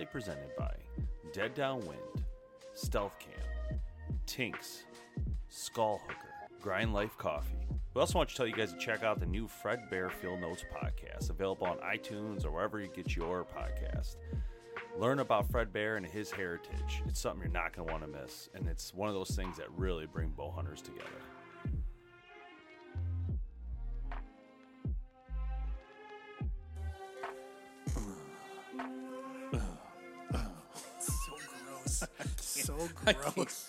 Proudly presented by Dead Downwind, Stealth Cam, Tinks, Skull Hooker, Grind Life Coffee. We also want to tell you guys to check out the new Fred Bear Field Notes podcast, available on iTunes or wherever you get your podcast. Learn about Fred Bear and his heritage. It's something you're not going to want to miss, and it's one of those things that really bring bow hunters together. Gross.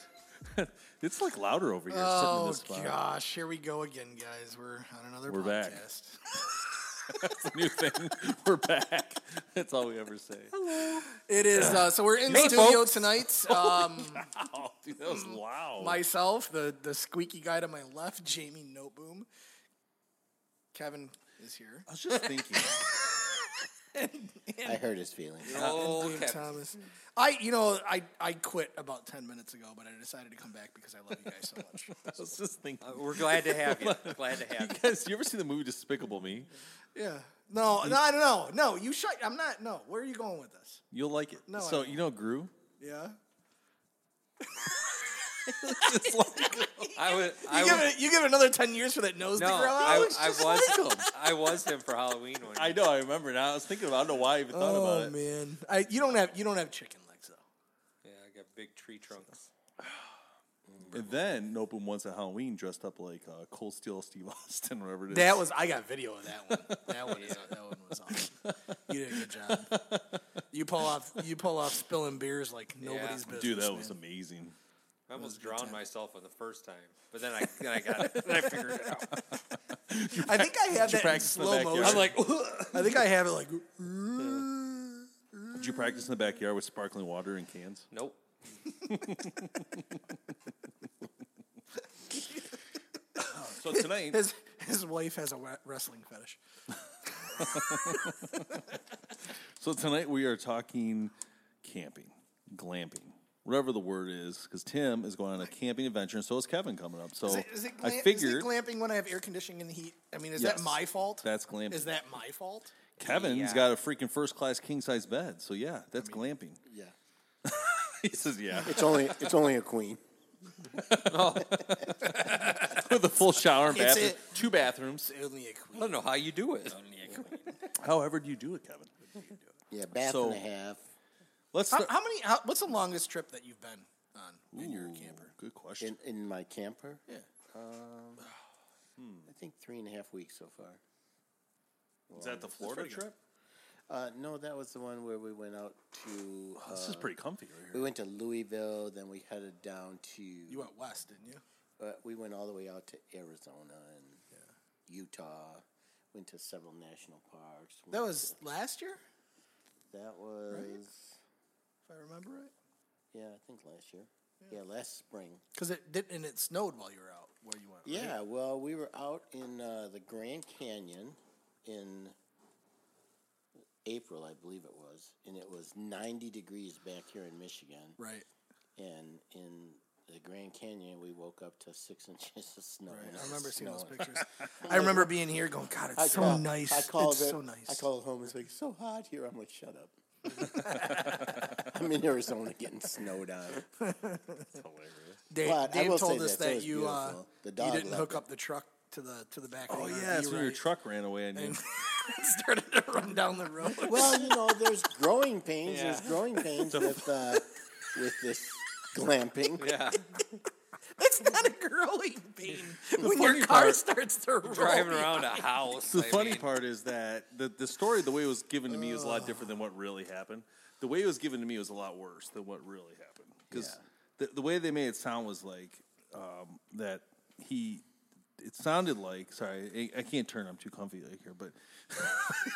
it's like louder over here. Oh sitting in this spot. gosh, here we go again, guys. We're on another We're back. That's the new thing. We're back. That's all we ever say. Hello. It is uh, so we're in Hey, studio folks. tonight. Um, Wow, dude, that was loud. myself, the the squeaky guy to my left, Jamie Noteboom. Kevin is here. I was just thinking. I hurt his feelings. Oh, Thomas. I, you know, I, I quit about ten minutes ago, but I decided to come back because I love you guys so much. I was just thinking. Uh, we're glad to have you. glad to have you. guys, you ever see the movie Despicable Me? Yeah. No, no, I don't know. No, you shut. I'm not. No. Where are you going with this? You'll like it. No, I so won't. you know Gru? Yeah. It's like I was. You give was, it. You give it another ten years for that nose no, to grow out. I, I was. like 'em. I was him for Halloween one. I know. I remember now. I was thinking about. I don't know why I even thought oh about it. Oh man, I, you don't have you don't have chicken legs though. Yeah, I got big tree trunks. And then Nopum once at Halloween dressed up like uh, Cold Steel Steve Austin, whatever it is. That was I got video of that one. That one, is, that one was awesome. You did a good job. You pull off you pull off spilling beers like nobody's business. Dude, that was amazing. I almost drowned myself on the first time, but then I then I got it. Then I figured it out. I think I have that in practice in slow motion. I'm like, I think I have it like. Did you practice in the backyard with sparkling water in cans? nope. So tonight, His his wife has a wrestling fetish. so tonight we are talking camping, glamping, whatever the word is, because Tim is going on a camping adventure, and so is Kevin coming up. So Is it, is it, I glam- figured is it glamping when I have air conditioning and heat? I mean, is Yes, that my fault? that's glamping. Is that my fault? Kevin's Yeah. got a freaking first class king size bed. So yeah, that's glamping. Yeah. He says yeah, It's only it's only a queen. Oh. with a full shower and It's bathroom, a- two bathrooms. Only a I queen. I don't know how you do it. Only a queen. However, do you do it, Kevin? Yeah, bath So- and a half. Let's. How, Start. how many? How, what's the longest trip that you've been on in your Ooh, camper? Good question. In in my camper. Yeah. Um, I think three and a half weeks so far. is that the Florida trip? Uh, no, that was the one where we went out to. Uh, This is pretty comfy right we went to Louisville, then we headed down to. You went west, didn't you? Uh, we went all the way out to Arizona and Utah. Went to several national parks. That went was last year, that was if I remember right. yeah, I think last year. Yeah, last spring. Because it did, and it snowed while you were out where you went. right? Yeah, well, we were out in uh, the Grand Canyon in April, I believe it was, and it was 90 degrees back here in Michigan. Right. And in the Grand Canyon, we woke up to six inches of snow. Right. I was remember seeing those pictures. I remember being here going, God, it's I so call- nice. I called it's it, so nice. I called home and was like, "So hot here." I'm like, "Shut up." I'm in Arizona getting snowed on. Dave, But I Dave will told us this, it that was you uh, beautiful. The you dog didn't hook it. up the truck to the to the back. Oh of the yeah, RV, that's when your right? truck ran away and you. and started to run down the road. Well, you know, there's growing pains. There's growing pains with uh, with this glamping. Yeah, That's not a growing pain when your car part- starts to roll. driving around a house. The I funny mean, part is that the, the story, the way it was given to me, was a lot different than what really happened. The way it was given to me was a lot worse than what really happened. Because the, the way they made it sound was like um, that he, it sounded like, sorry, I, I can't turn, I'm too comfy like here, but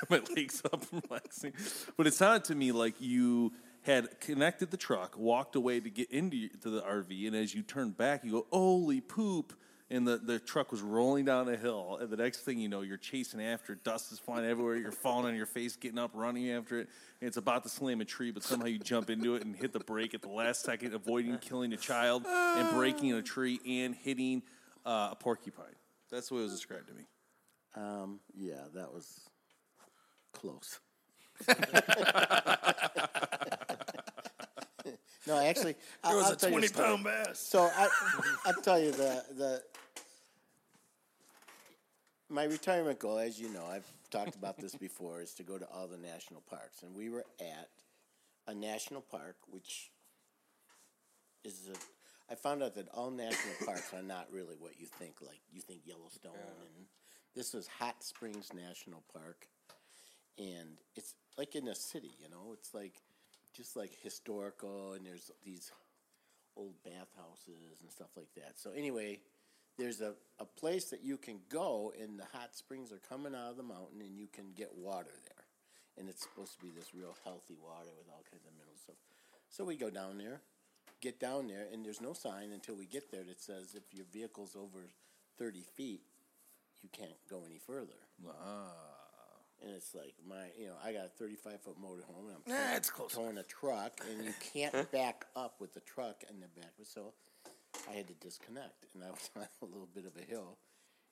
my legs up and relaxing. But it sounded to me like you had connected the truck, walked away to get into to the RV, and as you turn back, you go, holy poop. And the, the truck was rolling down a hill, and the next thing you know, you're chasing after it. Dust is flying everywhere. You're falling on your face, getting up, running after it. And it's about to slam a tree, but somehow you jump into it and hit the brake at the last second, avoiding killing a child and breaking a tree and hitting uh, a porcupine. That's the way it was described to me. Um, yeah, that was close. no, actually, I, There was I'll a tell you twenty story. pound bass. So I, I'll tell you the the my retirement goal, as you know, I've talked about this before, is to go to all the national parks, and we were at a national park, which is a. I found out that all national parks are not really what you think. Like you think Yellowstone, and this was Hot Springs National Park, and it's like in a city. You know, it's like just like historical, and there's these old bathhouses and stuff like that. So anyway, there's a, a place that you can go and the hot springs are coming out of the mountain and you can get water there. And it's supposed to be this real healthy water with all kinds of mineral stuff. So we go down there, get down there, and there's no sign until we get there that says if your vehicle's over 30 feet, you can't go any further. And it's like my, you know, I got a 35 foot motorhome, and I'm Nah, towing- it's close towing a truck, and you can't back up with the truck in the back. So I had to disconnect, and I was on a little bit of a hill,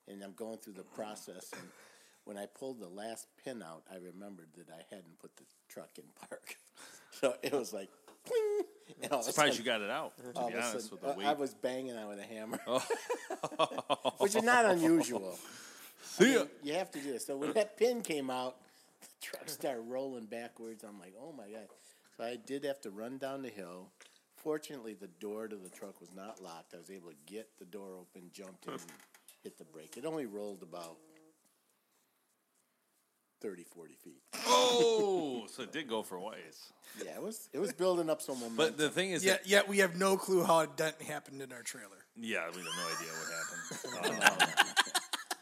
and I'm going through the process. And when I pulled the last pin out, I remembered that I hadn't put the truck in park. So it was like, pling, and all Surprised sudden- you got it out, to all be honest, sudden, with the uh, weight. I was banging on with a hammer, which is not unusual. See ya. You have to do this. So when that pin came out, the truck started rolling backwards. I'm like, oh my god! So I did have to run down the hill. Fortunately, the door to the truck was not locked. I was able to get the door open, jumped in, hit the brake. It only rolled about 30, 40 feet. Oh, so it did go for a ways. Yeah, it was it was building up some momentum. But the thing is, Yet, that, yet we have no clue how a dent happened in our trailer. yeah, we have no idea what happened. Um,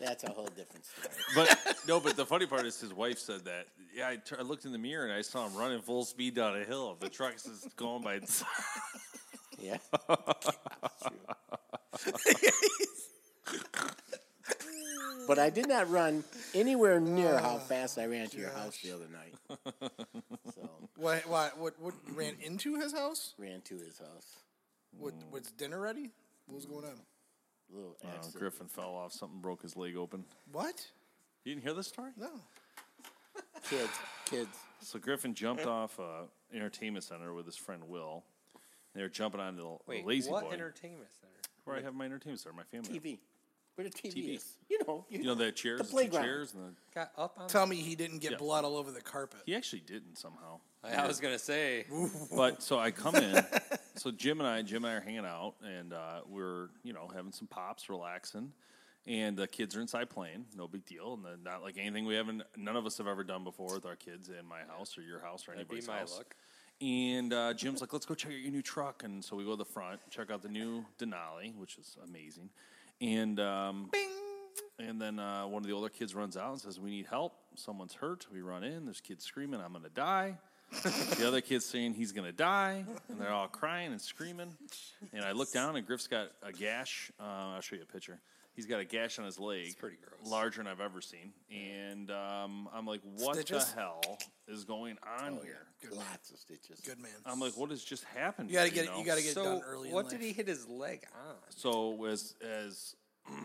That's a whole different story. but no, but the funny part is his wife said that. Yeah, I, tur- I looked in the mirror and I saw him running full speed down a hill. The truck's just going by. itself. Yeah. but I did not run anywhere near how oh, fast I ran to your house the other night. So What? What? What? What ran into his house? ran to his house. What? Was dinner ready? What was going on? Little accident. Griffin fell off. Something broke his leg open. What? You didn't hear this story? No. Kids, kids. So Griffin jumped off uh, entertainment center with his friend Will. They were jumping on the, the Wait, lazy what boy, entertainment center? where I have my entertainment center, my family. TV. Where the TV, TV. is. You know. You, You know the chairs, The the, two playground. chairs, and the, Got up on. Tell me he didn't get Yeah. blood all over the carpet. he actually didn't somehow. I was gonna say. But so I come in. so Jim and I, Jim and I are hanging out, and uh, we're you know having some pops, relaxing, and the kids are inside playing. No big deal, and not like anything we haven't, none of us have ever done before with our kids in my house or your house or That'd be anybody's my house. luck. And uh, Jim's like, let's go check out your new truck. And so we go to the front, check out the new Denali, which is amazing. And um, and then uh, one of the older kids runs out and says, we need help. Someone's hurt. We run in. There's kids screaming, I'm going to die. the other kid's saying he's going to die. And they're all crying and screaming. And I look down, and Griff's got a gash. Uh, I'll show you a picture. He's got a gash on his leg. pretty gross. Larger than I've ever seen. And um, I'm like, what Stitches? the hell is going on here? Lots of stitches. Good man. I'm like, what has just happened? You gotta here, get it. know? You gotta get it So, done early. in what life. did he hit his leg on? So as as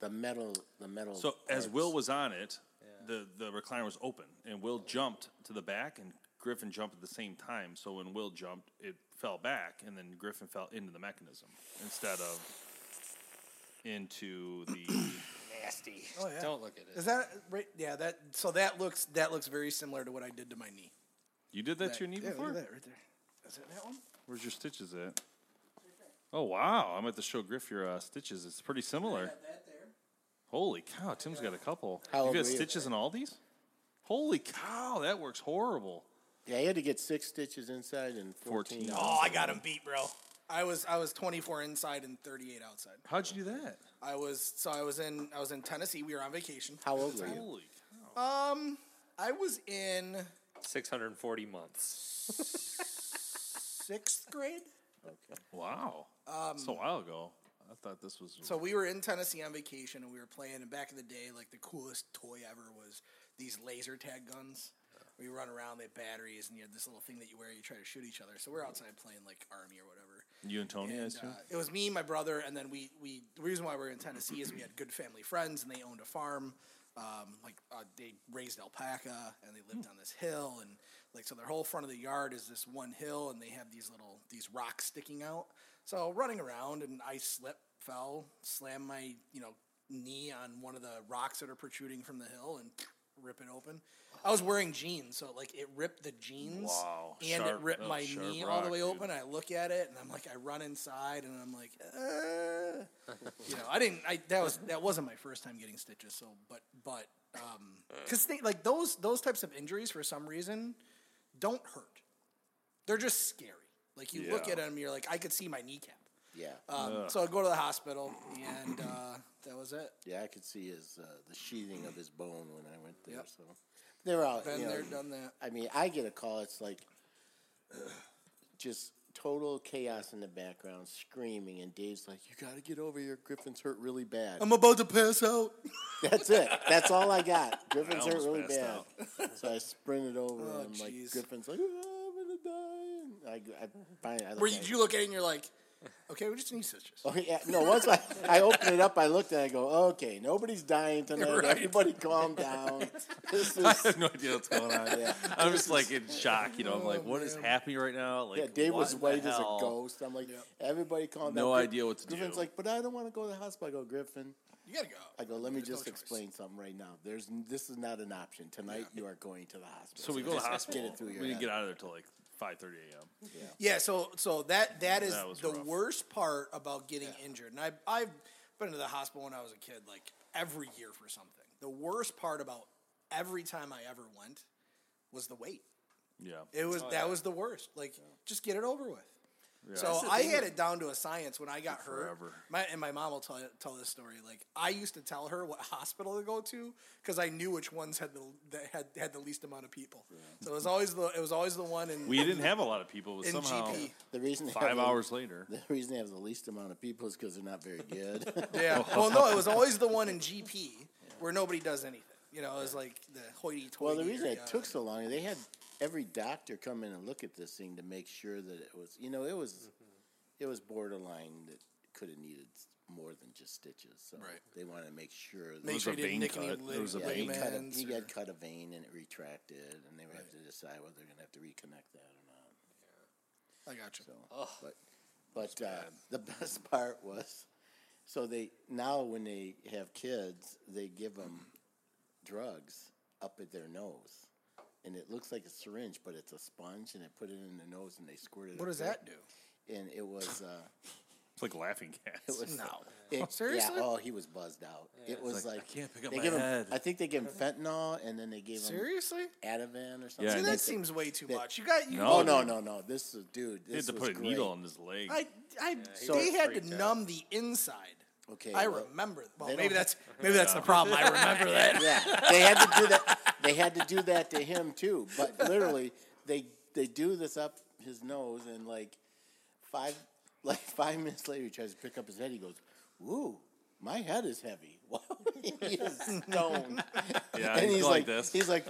The metal. The metal. so as parts. Will was on it, the the recliner was open, and Will jumped to the back, and Griffin jumped at the same time. So when Will jumped, it fell back, and then Griffin fell into the mechanism instead of into the nasty. Oh, yeah. Don't look at it. Is that right? Yeah, that. So that looks that looks very similar to what I did to my knee. You did that to your knee yeah, before? Look at that right there. Is it that one? Where's your stitches at? Oh wow! I'm at the show Griff your uh, stitches. It's pretty similar. that there. Holy cow! Tim's got a couple. How you old got were you? stitches in all these? Holy cow! That works horrible. Yeah, he had to get six stitches inside and 14. 14. Oh, I got him beat, bro. I was I was 24 inside and 38 outside. How'd you do that? I was so I was in I was in Tennessee. We were on vacation. How old were you? Holy cow! Um, I was in 640 months. sixth grade. Okay. Wow. That's a while ago. I thought this was. So we were in Tennessee on vacation and we were playing. And back in the day, like the coolest toy ever was these laser tag guns. Where you run around, they have batteries, and you have this little thing that you wear. You try to shoot each other. So we're outside playing like army or whatever. you and Tony, And, uh, it was me, my brother, and then we, we. The reason why we are in Tennessee is we had good family friends, and they owned a farm. Um, like uh, they raised alpaca, and they lived on this hill, and like so their whole front of the yard is this one hill, and they have these little these rocks sticking out. So running around, and I slipped, fell, slammed my you know knee on one of the rocks that are protruding from the hill, and rip it open. I was wearing jeans, so like it ripped the jeans, Wow. and Sharp- it ripped oh, my sharp knee all the rock, way dude. open. I look at it and I'm like, I run inside and I'm like, uh. you know, I didn't. I that was that wasn't my first time getting stitches. So, but but um, because like those those types of injuries for some reason don't hurt. They're just scary. Like you look Yeah. at them, you're like, I could see my kneecap. Yeah. Um, so I go to the hospital and uh, that was it. yeah, I could see his uh, the sheathing of his bone when I went there. Yep. So they were out. Been you know, there, done that. I mean, I get a call. It's like just total chaos in the background, screaming, and Dave's like, "You got to get over here. Griffin's hurt really bad." I'm about to pass out. That's it. That's all I got. Griffin's hurt really bad. So I sprinted over, Oh, and like. Griffin's like, "Oh, "I'm gonna die." And I, I finally, I you, you look at it and you're like, okay, we just need stitches. Oh yeah, no. Once I, I opened it up, I looked at it. I go, okay, nobody's dying tonight. Right. Everybody, calm down. This I is have no idea what's going on. Yeah. I'm just like in shock. You know, I'm like, what is man. happening right now? Like, yeah. Dave was white as a ghost. I'm like, everybody, calm down. No Gri- idea what to Griffin's do. Griffin's like, but I don't want to go to the hospital. I go, Griffin. You gotta go. I go, let me There's no just choice. explain something right now. There's this is not an option tonight. You are going to the hospital. So we go to the hospital. Get it through your we didn't head. get out of there till like 5:30 a.m. Yeah, yeah. so so that that is That the rough. worst part about getting injured. And I I've been to the hospital when I was a kid, like every year for something. The worst part about every time I ever went was the wait. Yeah. It was oh, that was the worst. Like just get it over with. So I had it down to a science when I got hurt. forever. My, and my mom will tell tell this story. Like I used to tell her what hospital to go to because I knew which ones had the that had had the least amount of people. So it was always the it was always the one in We didn't have a lot of people, but in somehow GP. The reason they five have the- hours later. The reason they have the least amount of people is because they're not very good. Yeah. well, no, it was always the one in GP where nobody does anything. You know, it was like the hoity-toity. Well, the reason area. it took so long, they had every doctor come in and look at this thing to make sure that it was, you know, it was, it was borderline that could have needed more than just stitches. So Right. they wanted to make sure that make was sure a you didn't vein any cut. There was a yeah, he, cut a, he or- got cut a vein and it retracted, and they would have to decide whether they're going to have to reconnect that or not. I got you. So, but but uh, the best part was, so they now when they have kids, they give them drugs up at their nose, and it looks like a syringe, but it's a sponge, and they put it in their nose and they squirt it. What up does there. that do? And it was. Uh, It's like laughing gas. it was No. it- Seriously? Yeah. Oh, he was buzzed out. it was like, like, I can't pick up they my give him- head. I think they gave him fentanyl, and then they gave him Seriously? Ativan or something. Yeah, See, that they- seems way too that- much. You got you. No, Oh no no no! This is dude. They had to was put a great. needle in his leg. I, I, So- they had to out. numb the inside. Okay, I well, remember. Well, maybe that's maybe that's the problem. I remember that. Yeah, they had to do that. They had to do that to him too. But literally, they they do this up his nose, and like five like five minutes later, he tries to pick up his head. He goes, "Ooh, my head is heavy." Wow, he is stoned. yeah, and he's, he's like, like, this. he's like,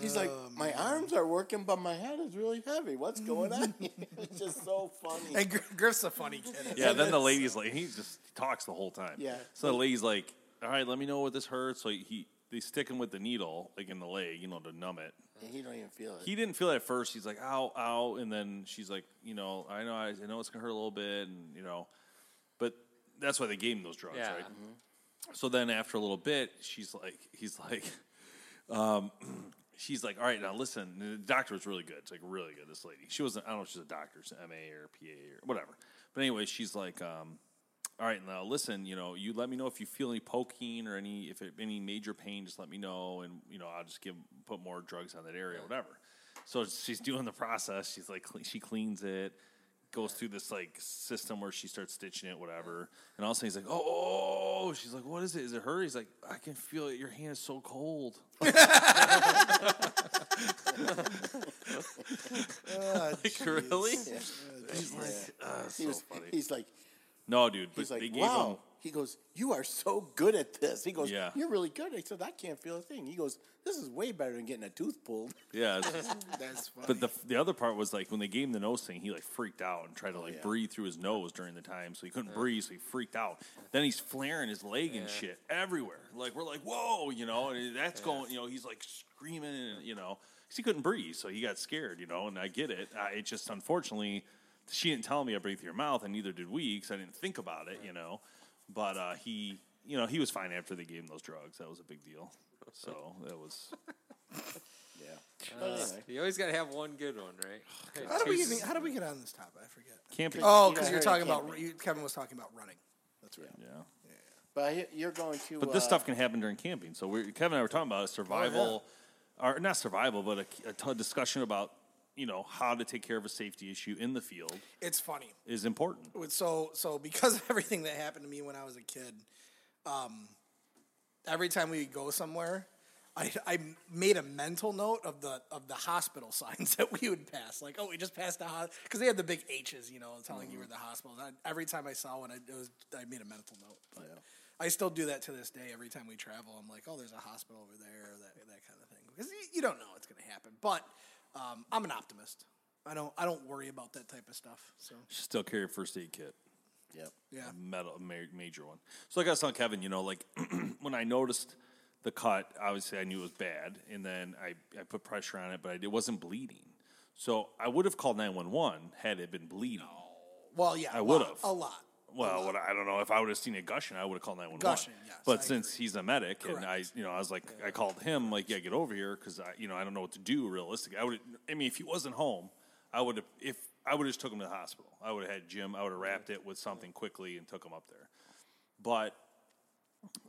he's like, oh, my arms are working, but my head is really heavy. What's going on? it's just so funny. And Gr- Griff's a funny kid. yeah, then the lady's like, he just talks the whole time. Yeah. So the lady's like, all right, let me know what this hurts. So he they stick him with the needle, like in the leg, you know, to numb it. And he don't even feel it. He didn't feel it at first. He's like, ow, ow, and then she's like, you know, I know, I, I know it's gonna hurt a little bit, and you know, but that's why they gave him those drugs, Yeah. right? so then after a little bit, she's like, he's like, um, she's like, all right, now listen. The doctor was really good. It's like really good. This lady, she wasn't. I don't know if she's a doctor, she's MA or PA or whatever. But anyway, she's like, um, all right, now listen. You know, you let me know if you feel any poking or any if it, any major pain. Just let me know, and you know, I'll just give put more drugs on that area, whatever. So she's doing the process. She's like, cle- she cleans it, goes through this like system where she starts stitching it, whatever. And all of a sudden he's like, oh, oh, oh." she's like, what is it? Is it her? He's like, I can feel it. Your hand is so cold. like, really? He's like, ah, He so was, funny. he's like, No, dude, but he's they like, gave wow. him. He goes, you are so good at this. He goes, Yeah. you're really good. I said, I can't feel a thing. He goes, this is way better than getting a tooth pulled. Yeah, That's funny. but the the other part was like when they gave him the nose thing, he like freaked out and tried to like oh, yeah. breathe through his nose during the time, so he couldn't breathe, so he freaked out. Then he's flaring his leg and shit everywhere. Like we're like, whoa, you know, and that's going, you know, he's like screaming, and you know, 'cause he couldn't breathe, so he got scared, you know, and I get it. I, it just unfortunately, she didn't tell me I breathe through your mouth, and neither did we, because I didn't think about it, you know. But uh, he, you know, he was fine after they gave him those drugs. That was a big deal. So that was. Yeah. Uh, You always got to have one good one, right? how do we even, how do we get on this topic? I forget. Camping. Oh, because got you're talking at about camping. you, Kevin was talking about running. That's right. yeah. Yeah. But you're going to. But this uh, stuff can happen during camping. So we Kevin and I were talking about a survival, or not survival, but a, a t- discussion about you know how to take care of a safety issue in the field It's funny. is important. So so because of everything that happened to me when I was a kid, um, every time we go somewhere, I, I made a mental note of the of the hospital signs that we would pass. Like, oh, we just passed the hospital because they had the big H's, you know, telling you were the hospital. I, every time I saw one, I, it was I made a mental note. But I still do that to this day. Every time we travel, I'm like, oh, there's a hospital over there, that that kind of thing, because you, you don't know what's going to happen. But um, I'm an optimist. I don't I don't worry about that type of stuff. So Still carry a first aid kit, Yep. yeah. metal ma- major one. So like I was telling Kevin, you know, like when I noticed the cut, obviously I knew it was bad, and then I I put pressure on it, but I, it wasn't bleeding. So I would have called nine one one had it been bleeding. Well, yeah, I would've. a lot. Well, what, I don't know if I would have seen it gushing, I would have called nine one one. Gushing, yes, But I since he's a medic, and I, you know, I was like, I called him, like, yeah, get over here, because I, you know, I don't know what to do realistically. I would, I mean, if he wasn't home, I would have, if I would have just took him to the hospital. I would have had Jim. I would have wrapped it with something quickly and took him up there. But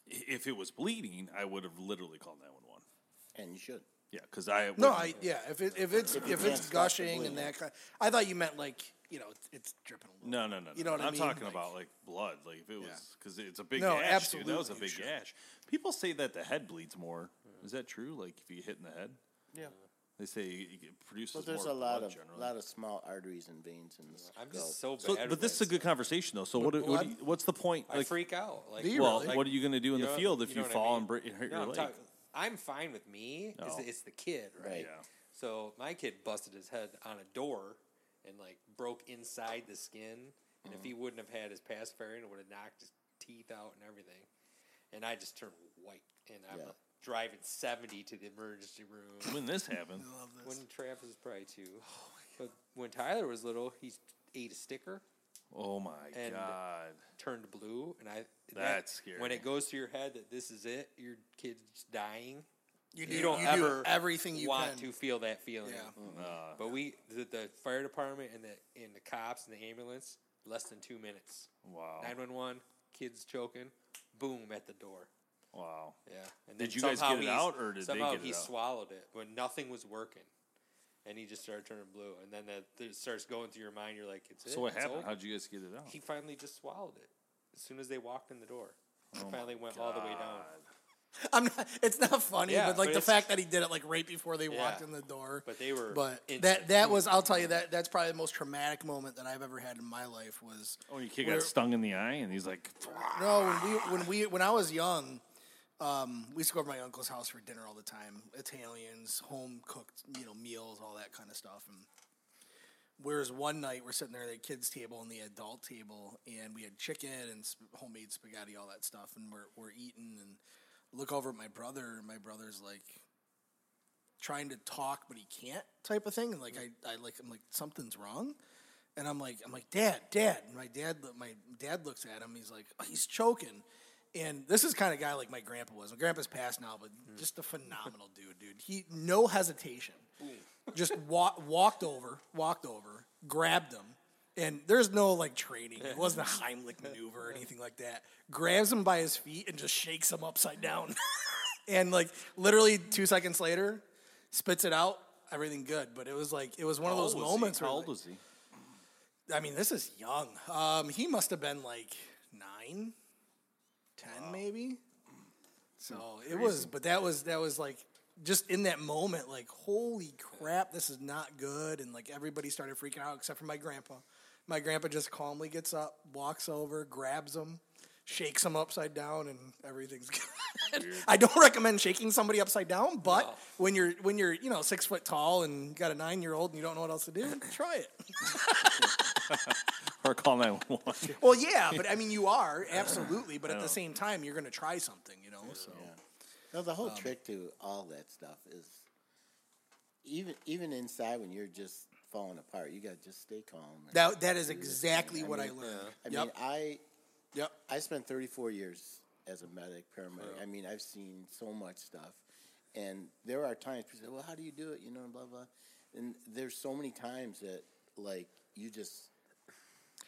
if it was bleeding, I would have literally called nine one one. And you should. Yeah, because I No, I yeah. If it if it's if, you it's can't stop the gushing and that kind, I thought you meant like you know it's, it's dripping. A little. No, no, no. You know no. what I I'm mean? talking Like- about like blood. Like if it was Yeah. because it's a big No, gash. Dude. That was a big sure. gash. People say that the head bleeds more. Is that true? Like if you get hit in the head, Yeah. they say it it produces But there's more a lot blood of generally. lot of small arteries and veins in the I'm skull. just so bad. so, but this is a good conversation though. So what? do- what you, what's the point? I Like, freak out. Like, well, really? what are you going to do in the know- field if you, know what I fall mean? and break, hurt No, your I'm leg? talking- I'm fine with me. It's, Oh. it's the kid, right? Yeah. So my kid busted his head on a door and like broke inside the skin. And if he Mm-hmm. wouldn't have had his pass pacifier, it would have knocked his teeth out and everything. And I just turned white. And I'm Yeah. driving 70 to the emergency room. when this happened, when Travis was probably two. But when Tyler was little, he ate a sticker, oh my And- god, turned blue, and I. that- That's scary. When it goes to your head that this is it, your kid's dying. You, You do- don't you ever do everything you want can. to feel that feeling. Yeah. Uh, But we, the, the fire department and the and the cops and the ambulance, less than two minutes. wow, Nine one one, kids choking, boom at the door. wow. Yeah. And Did you guys somehow get it out, or did they somehow get it he out? swallowed it when nothing was working, and he just started turning blue. And then that it starts going through your mind. You're like, it's it. So what it's happened? over. How'd you guys get it out? He finally just swallowed it as soon as they walked in the door. It Oh finally went all the way down. I'm not. It's not funny, Yeah, but like but the fact that he did it like right before they walked in the door. But they were But instant. that that was. I'll tell you that that's probably the most traumatic moment that I've ever had in my life. Was Oh, your kid got stung in the eye, and he's like, No, when we when we when I was young, um, we used to go over to my uncle's house for dinner all the time. Italians, home cooked, you know, meals, all that kind of stuff. And whereas one night we're sitting there at the kids' table and the adult table, and we had chicken and homemade spaghetti, all that stuff, and we're we're eating and look over at my brother, and my brother's like trying to talk but he can't type of thing and like I, I like I'm like something's wrong? And I'm like I'm like dad dad. And my dad my dad looks at him he's like oh, he's choking. And this is kind of guy like my grandpa was. My grandpa's passed now, but mm. just a phenomenal dude, dude. He no hesitation, just wa- walked over, walked over, grabbed him, and there's no like training. It wasn't a Heimlich maneuver or anything like that. Grabs him by his feet and just shakes him upside down, and like literally two seconds later, spits it out. Everything good, but it was like it was one of those he? moments. How old was he? I mean, this is young. Um, he must have been like nine, ten, maybe. So it was, but that was that was like just in that moment, like holy crap, this is not good, and like everybody started freaking out except for my grandpa. My grandpa just calmly gets up, walks over, grabs him, shakes him upside down, and everything's good. I don't recommend shaking somebody upside down, but when you're when you're you know six foot tall and got a nine year old and you don't know what else to do, try it. Or call 911. Well, yeah, but I mean, you are absolutely, but at the same time, you're going to try something, you know. So No, the Um, whole trick to all that stuff is even even inside when you're just falling apart, you got to just stay calm. that that is exactly what I mean, learned. I yep. mean, I yep. I spent 34 years as a medic, paramedic. I mean, I've seen so much stuff, and there are times people say, "Well, how do you do it?" You know, and blah blah. And there's so many times that like you just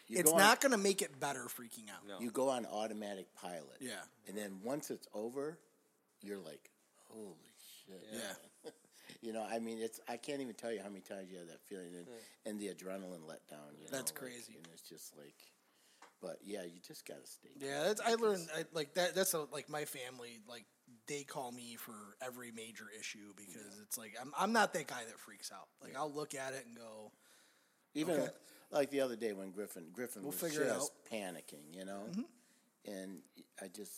you It's go not going to make it better freaking out. you go on automatic pilot. Yeah. And then once it's over, you're like, holy shit. Yeah. You know, I mean, it's I can't even tell you how many times you have that feeling, and, and the adrenaline let down. You That's know, like, crazy. and it's just like, but yeah, you just gotta stay. Yeah, that's, I learned I, like that. That's a, like my family. Like they call me for every major issue because it's like I'm I'm not that guy that freaks out. Like I'll look at it and go, Even Okay. like the other day when Griffin Griffin We'll was just panicking, you know, Mm-hmm. and I just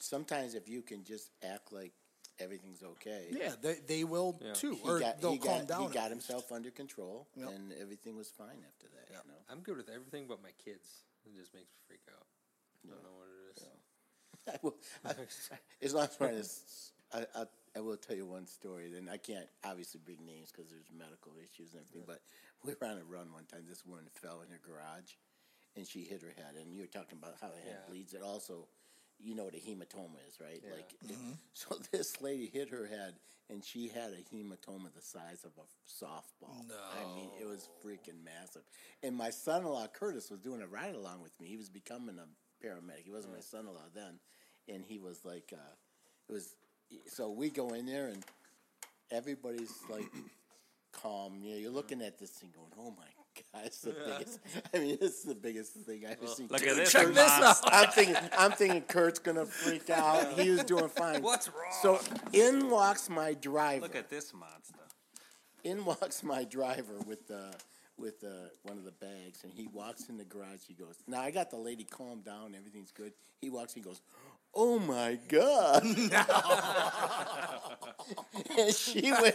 sometimes if you can just act like everything's okay. yeah, they, they will too, He or got, they'll he calm got, down. He got himself under control, Yep. and everything was fine after that. You know? I'm good with everything but my kids. It just makes me freak out. I don't know what it is. I will, I, as long as we're in this, I, I, I will tell you one story. Then I can't obviously bring names because there's medical issues and everything. But we were on a run one time. This woman fell in her garage, and she hit her head. And you were talking about how the head Yeah. bleeds. It also, you know what a hematoma is, right? Like, it- so this lady hit her head, and she had a hematoma the size of a softball. No, I mean, it was freaking massive. And my son-in-law Curtis was doing a ride along with me. He was becoming a paramedic. He wasn't my son-in-law then, and he was like, uh, it was. So we go in there, and everybody's like calm. You know, you're looking at this thing going, "Oh my it's the biggest." I mean, this is the biggest thing I've ever seen. Look at this. Check this out. I'm thinking, I'm thinking Kurt's gonna freak out. He was doing fine. What's wrong? So in walks my driver. Look at this monster. in walks my driver with the with the one of the bags, and he walks in the garage. He goes, "Now I got the lady calm down. Everything's good." He walks. He goes, "Oh my god!" and she went.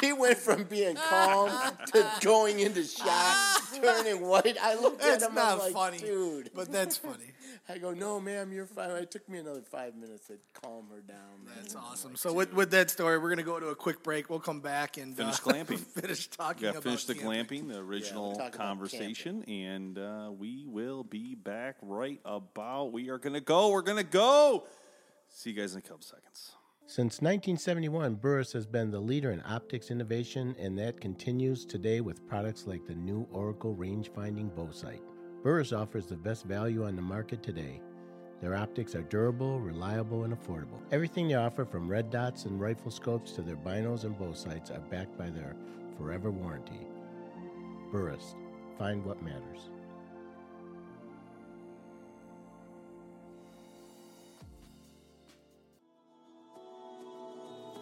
She went from being calm to going into shock, turning white. I looked That's at him. not I'm like, funny, dude. but that's funny. I go, no, ma'am, you're fine. It took me another five minutes to calm her down. man. That's I'm awesome. like, So with, with that story, we're gonna go to a quick break. We'll come back and Finish uh, glamping. finish talking Yeah, about finish the camping. glamping, the original talk about conversation, and uh, we will be back right about. We are gonna go. We're gonna go. See you guys in a couple seconds. Since 1971, Burris has been the leader in optics innovation, and that continues today with products like the new Oracle range finding bow sight. Burris offers the best value on the market today. Their optics are durable, reliable, and affordable. Everything they offer, from red dots and rifle scopes to their binos and bow sights, are backed by their forever warranty. Burris, find what matters.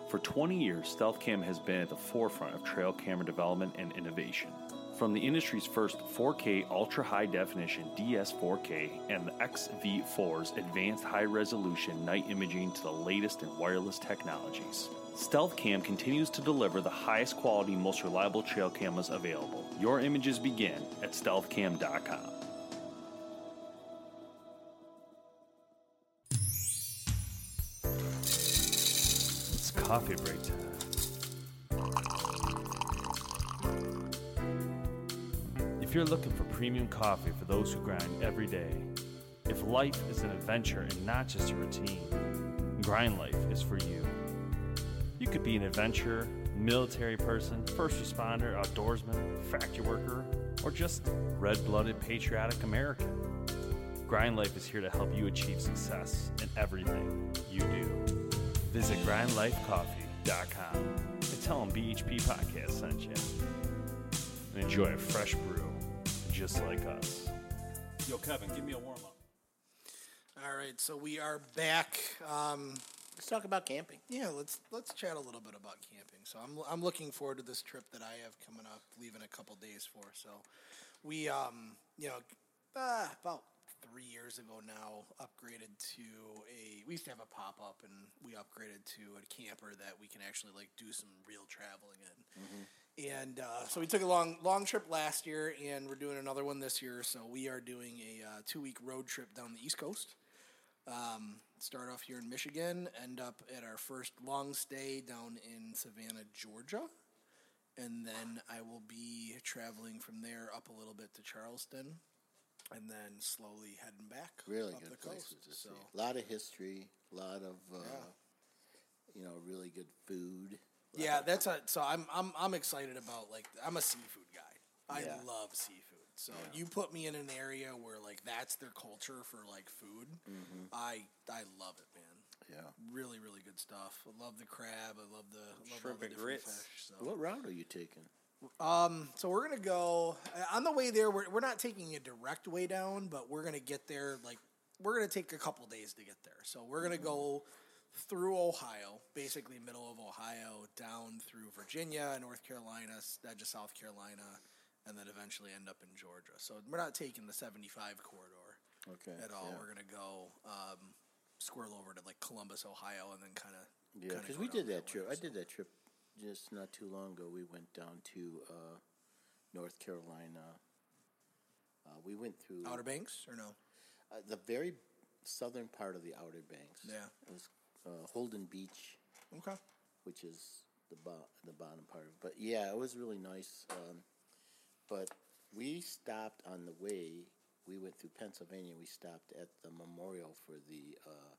For 20 years, StealthCam has been at the forefront of trail camera development and innovation. From the industry's first 4K ultra high definition DS4K and the XV4's advanced high resolution night imaging to the latest in wireless technologies. StealthCam continues to deliver the highest quality, most reliable trail cameras available. Your images begin at stealthcam.com. coffee break time. If you're looking for premium coffee for those who grind every day, if life is an adventure and not just a routine. Grind Life is for you. You could be an adventurer, military person, first responder, outdoorsman, factory worker, or just red blooded patriotic American. Grind Life is here to help you achieve success in everything you do. Visit grindlifecoffee.com and tell them BHP Podcast sent you. And enjoy a fresh brew just like us. Yo, Kevin, give me a warm up. All right, so we are back. Um, Let's talk about camping. yeah, let's let's chat a little bit about camping. So I'm I'm looking forward to this trip that I have coming up, leaving a couple days for. So we um you know uh, about three years ago now upgraded to a we used to have a pop up and we upgraded to a camper that we can actually like do some real traveling in. And uh, so we took a long long trip last year, and we're doing another one this year. So we are doing a uh, two week road trip down the East Coast. Um, start off here in Michigan, end up at our first long stay down in Savannah, Georgia. And then I will be traveling from there up a little bit to Charleston and then slowly heading back Really up good the places coast. to So, see. A lot of history, a lot of uh, Yeah. you know really good food. yeah, that's a, so I'm, I'm, I'm excited about like, I'm a seafood guy. I Yeah. love seafood. So you put me in an area where like that's their culture for like food. I, I love it, man. Yeah. Really, really good stuff. I love the crab. I love the I love Shrimp all the and different grits. Fish, so. What route are you taking? Um, so we're gonna go uh, on the way there. We're, we're not taking a direct way down, but we're gonna get there. Like we're gonna take a couple days to get there. So we're gonna go through Ohio, basically middle of Ohio, down through Virginia, North Carolina, edge of South Carolina, and then eventually end up in Georgia. So we're not taking the seventy-five corridor Okay. at all. yeah. We're gonna go um, squirrel over to like Columbus, Ohio, and then kind of Yeah, because we did that trip. I did that trip just not too long ago. We went down to uh, North Carolina. Uh, we went through Outer Banks or no? uh, the very southern part of the Outer Banks. Yeah. it was uh, Holden Beach, Okay. which is the bo- the bottom part. of it. But yeah, it was really nice. Um, but we stopped on the way. We went through Pennsylvania. We stopped at the memorial for the uh,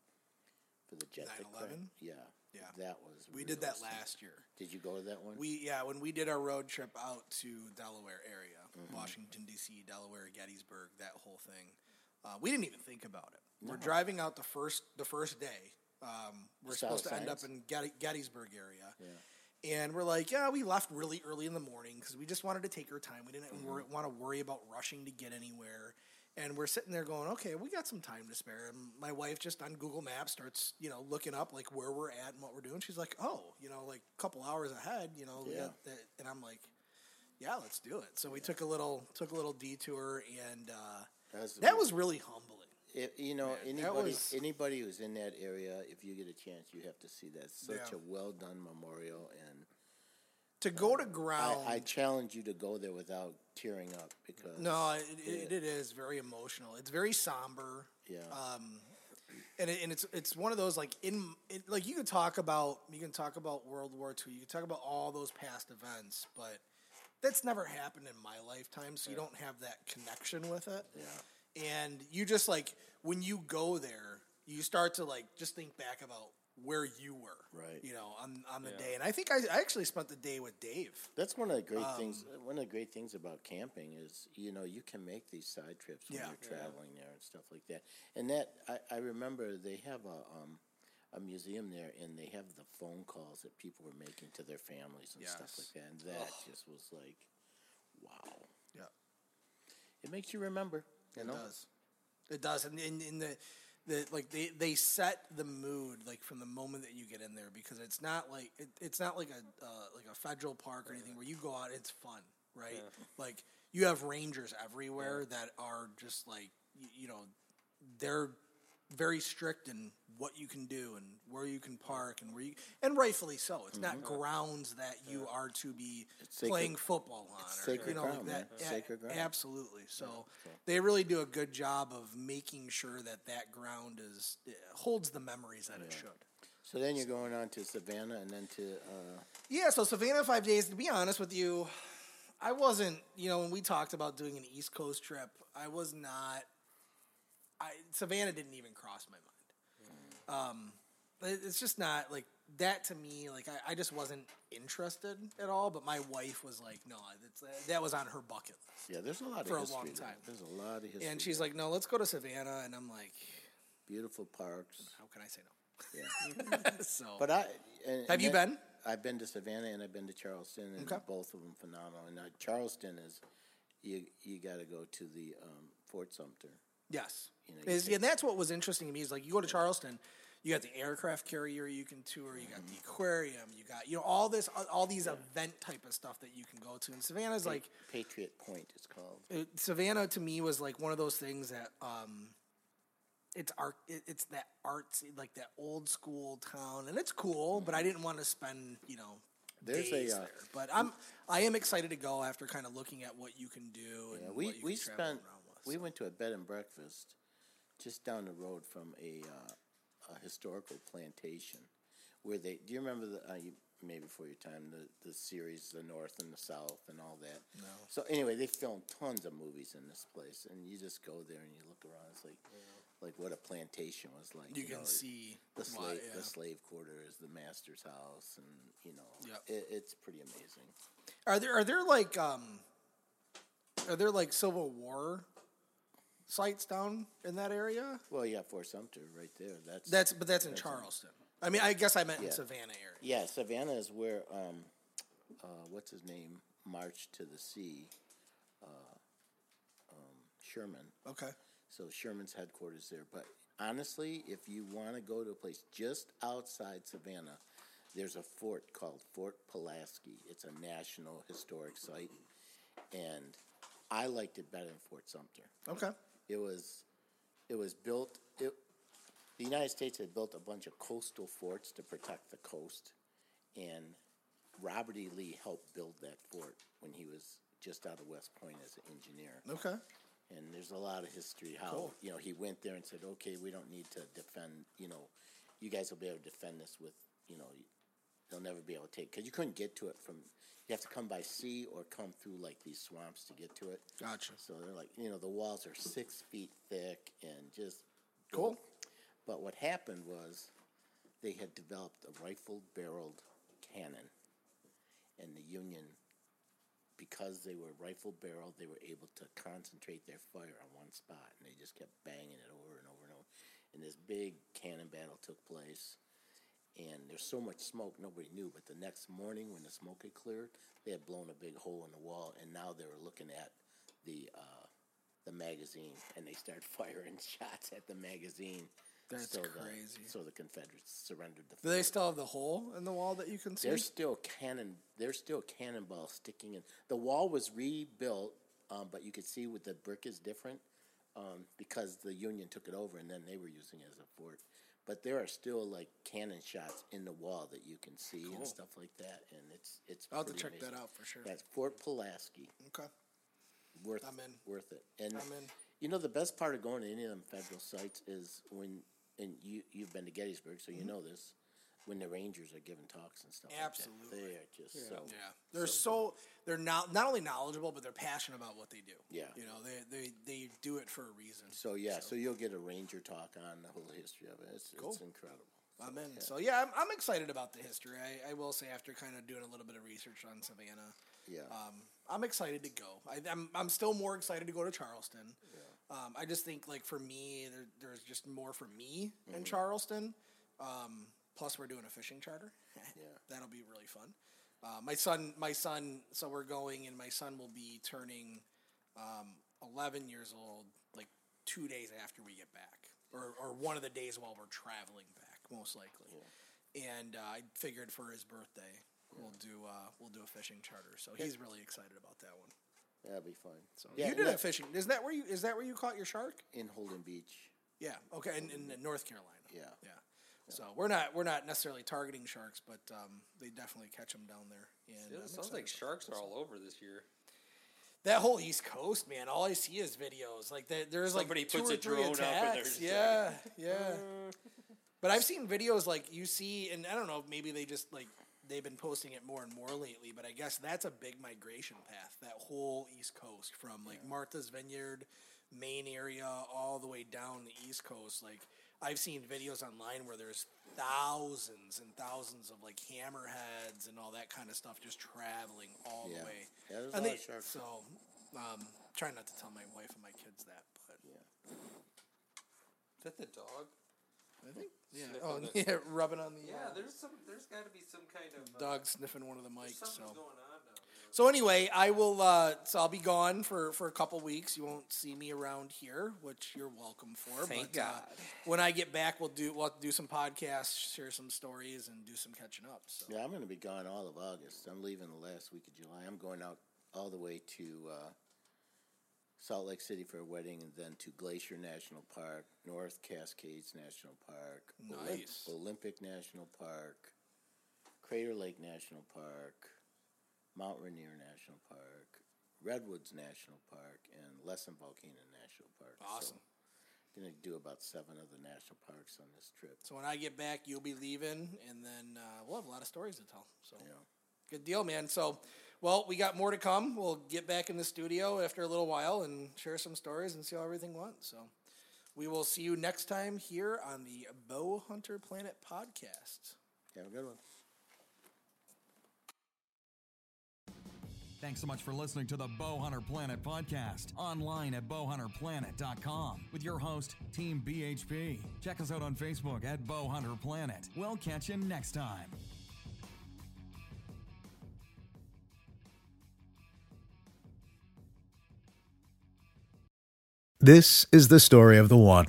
for the jet 9/11? crashed. Yeah, Yeah. that was. We did that something. last year. Did you go to that one? We yeah, when we did our road trip out to Delaware area, Washington D.C., Delaware, Gettysburg, that whole thing, uh, we didn't even think about it. We're driving out the first the first day. Um, we're Saw supposed to end up in Gettysburg area, and we're like, yeah, we left really early in the morning because we just wanted to take our time. We didn't want to worry about rushing to get anywhere. And we're sitting there going, okay, we got some time to spare. And my wife just on Google Maps starts, you know, looking up like where we're at and what we're doing. She's like, oh, you know, like a couple hours ahead, you know, Yeah. that. and I'm like, yeah, let's do it. So we took a little took a little detour, and uh, That was- that was really humbling. If, you know, that anybody was- anybody who's in that area, if you get a chance, you have to see that. Such Yeah. a well done memorial, and To go to ground, I, I challenge you to go there without tearing up because no, it, it, it is very emotional. It's very somber. yeah, um, and it, and it's it's one of those like in it, like you can talk about you can talk about World War II, you can talk about all those past events, but that's never happened in my lifetime, so you don't have that connection with it. Yeah. And you just like when you go there, you start to like just think back about where you were, Right. You know, on on the day. And I think I, I actually spent the day with Dave. that's one of the great things. Um, One of the great things about camping is you know you can make these side trips when Yeah. you're traveling there and stuff like that. And that I, I remember they have a um, a museum there, and they have the phone calls that people were making to their families and stuff like that. And that just was like, wow. Yeah. It makes you remember. You It know? does. It does, and in, in the the like they they set the mood like from the moment that you get in there because it's not like it, it's not like a uh, like a federal park or anything where you go out it's fun right? Like you have rangers everywhere that are just like you, you know they're very strict in what you can do and where you can park and where you and rightfully so. It's not grounds that you are to be sacred- playing football on or, sacred you know ground, like that A- sacred ground. absolutely. So they really do a good job of making sure that that ground is eh, holds the memories that it should. So then you're going on to Savannah and then to uh, yeah so savannah five days to be honest with you i wasn't you know when we talked about doing an east coast trip i was not I, Savannah didn't even cross my mind. Um, it's just not like that to me. Like I, I just wasn't interested at all. But my wife was like, no, it's, that was on her bucket list. Yeah, there's a lot of For a long there. time. There's a lot of history. And she's there. like, no, let's go to Savannah. And I'm like, beautiful parks. how can I say no? Yeah. So, But I and, Have and you that- been? I've been to Savannah and I've been to Charleston, and Okay. both of them phenomenal. And uh, Charleston is you you got to go to the um, Fort Sumter. Yes. You know, you Is- and that's what was interesting to me is like you go to Charleston, you got the aircraft carrier you can tour, you got the Mm-hmm. aquarium, you got you know all this all these event type of stuff that you can go to. And Savannah's like Patriot Point, it's called. it, Savannah to me was like one of those things that um it's art it, it's that artsy like that old school town and it's cool, but I didn't want to spend, you know, There's a, days uh, there. But I'm I am excited to go after kind of looking at what you can do and Yeah, what we you we can travel spent around. We went to a bed and breakfast just down the road from a, uh, a historical plantation where they do you remember the uh, you, maybe before your time the the series the North and the South and all that. No. So anyway, they filmed tons of movies in this place, and you just go there and you look around. It's like like what a plantation was like. you can know, see the slave yeah. the slave quarters, the master's house, and you know Yep. it, it's pretty amazing. Are there are there like um are there like Civil War sites down in that area? Well, yeah, Fort Sumter right there. That's That's but that's in Charleston. I mean, I guess I meant in Yeah. Savannah area. Yeah, Savannah is where um, uh, what's his name marched to the sea. Uh, um, Sherman. Okay. So Sherman's headquarters there. But honestly, if you want to go to a place just outside Savannah, there's a fort called Fort Pulaski. It's a national historic site, and I liked it better than Fort Sumter. Okay. It was, it was built. It, the United States had built a bunch of coastal forts to protect the coast, and Robert E. Lee helped build that fort when he was just out of West Point as an engineer. Okay. And there's a lot of history how you know he went there and said, "Okay, we don't need to defend. You know, you guys will be able to defend this with you know." They'll never be able to take because you couldn't get to it from. You have to come by sea or come through like these swamps to get to it. Gotcha. So they're like, you know, the walls are six feet thick and just Cool. But what happened was they had developed a rifle barreled cannon, and the Union, because they were rifle barreled, they were able to concentrate their fire on one spot, and they just kept banging it over and over and over. And this big cannon battle took place, and there's so much smoke nobody knew. But the next morning, when the smoke had cleared, they had blown a big hole in the wall, and now they were looking at the uh, the magazine, and they started firing shots at the magazine. That's so crazy. The, so the Confederates surrendered the. Do they still have the hole in the wall that you can see? There's still cannon. There's still cannonballs sticking in. The wall was rebuilt, um, but you could see with the brick is different um, because the Union took it over, and then they were using it as a fort. But there are still like cannon shots in the wall that you can see and stuff like that, and it's it's. I'll have to check that out for sure. That's Fort Pulaski. okay. Worth I'm in. worth it. And I'm in. you know the best part of going to any of them federal sites is when and you you've been to Gettysburg, so you Mm-hmm. know this. When the Rangers are giving talks and stuff, Absolutely. like they are just so Yeah, they're so, they're not not only knowledgeable, but they're passionate about what they do. Yeah. you know they they they do it for a reason. So yeah, so, you'll get a ranger talk on the whole history of it. It's, Cool. it's incredible. I'm in. So yeah, I'm, I'm excited about the history. I, I will say after kind of doing a little bit of research on Savannah, Yeah. um, I'm excited to go. I, I'm I'm still more excited to go to Charleston. Um, I just think like for me, there, there's just more for me Mm-hmm. in Charleston. Um, plus, we're doing a fishing charter. Yeah. that'll be really fun. Uh, my son, my son. So we're going, and my son will be turning um, 11 years old, like two days after we get back, or or one of the days while we're traveling back, most likely. And uh, I figured for his birthday, we'll do uh, we'll do a fishing charter. So he's really excited about that one. That'll be fun. So yeah, you did a fishing. Is that where you is that where you caught your shark? in Holden Beach. Yeah. Okay. In, in North Carolina. Yeah. Yeah. So we're not we're not necessarily targeting sharks, but um, they definitely catch them down there. And It I'm sounds like sharks are all over this year. that whole East Coast, man. All I see is videos. Like there- there's Somebody like two puts or a three drone up attacks. just yeah, yeah. But I've seen videos like you see, and I don't know, maybe they just like they've been posting it more and more lately. But I guess that's a big migration path. That whole East Coast from like Martha's Vineyard, Maine area all the way down the East Coast. Like I've seen videos online where there's thousands and thousands of like hammerheads and all that kind of stuff just traveling all Yeah. the way. Yeah, there's a and lot they, of sharks. So, um, try not to tell my wife and my kids that, but yeah. Is that the dog? I think yeah. Oh yeah, rubbing on the Yeah, uh, there's some. There's got to be some kind of uh, dog sniffing one of the mics. Something's So. going on down there. So anyway, I will. Uh, so I'll be gone for for a couple weeks. You won't see me around here, which you're welcome for. Thank but, uh, God. when I get back, we'll do we'll do some podcasts, share some stories, and do some catching up. So Yeah, I'm going to be gone all of August. I'm leaving the last week of July. I'm going out all the way to uh, Salt Lake City for a wedding, and then to Glacier National Park, North Cascades National Park, Olymp- Olympic National Park, Crater Lake National Park, Mount Rainier National Park, Redwoods National Park, and Lassen Volcano National Park. Awesome. So, going to do about seven of the national parks on this trip. so when I get back, you'll be leaving, and then uh, we'll have a lot of stories to tell. So Yeah. good deal, man. So. Well, we got more to come. We'll get back in the studio after a little while and share some stories and see how everything went. So, we will see you next time here on the Bow Hunter Planet podcast. Have a good one. Thanks so much for listening to the Bowhunter Planet podcast online at bowhunterplanet.com with your host, Team BHP. Check us out on Facebook at Bowhunter Planet. We'll catch you next time. This is the story of the one.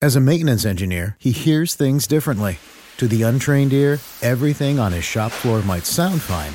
As a maintenance engineer, he hears things differently. To the untrained ear, everything on his shop floor might sound fine,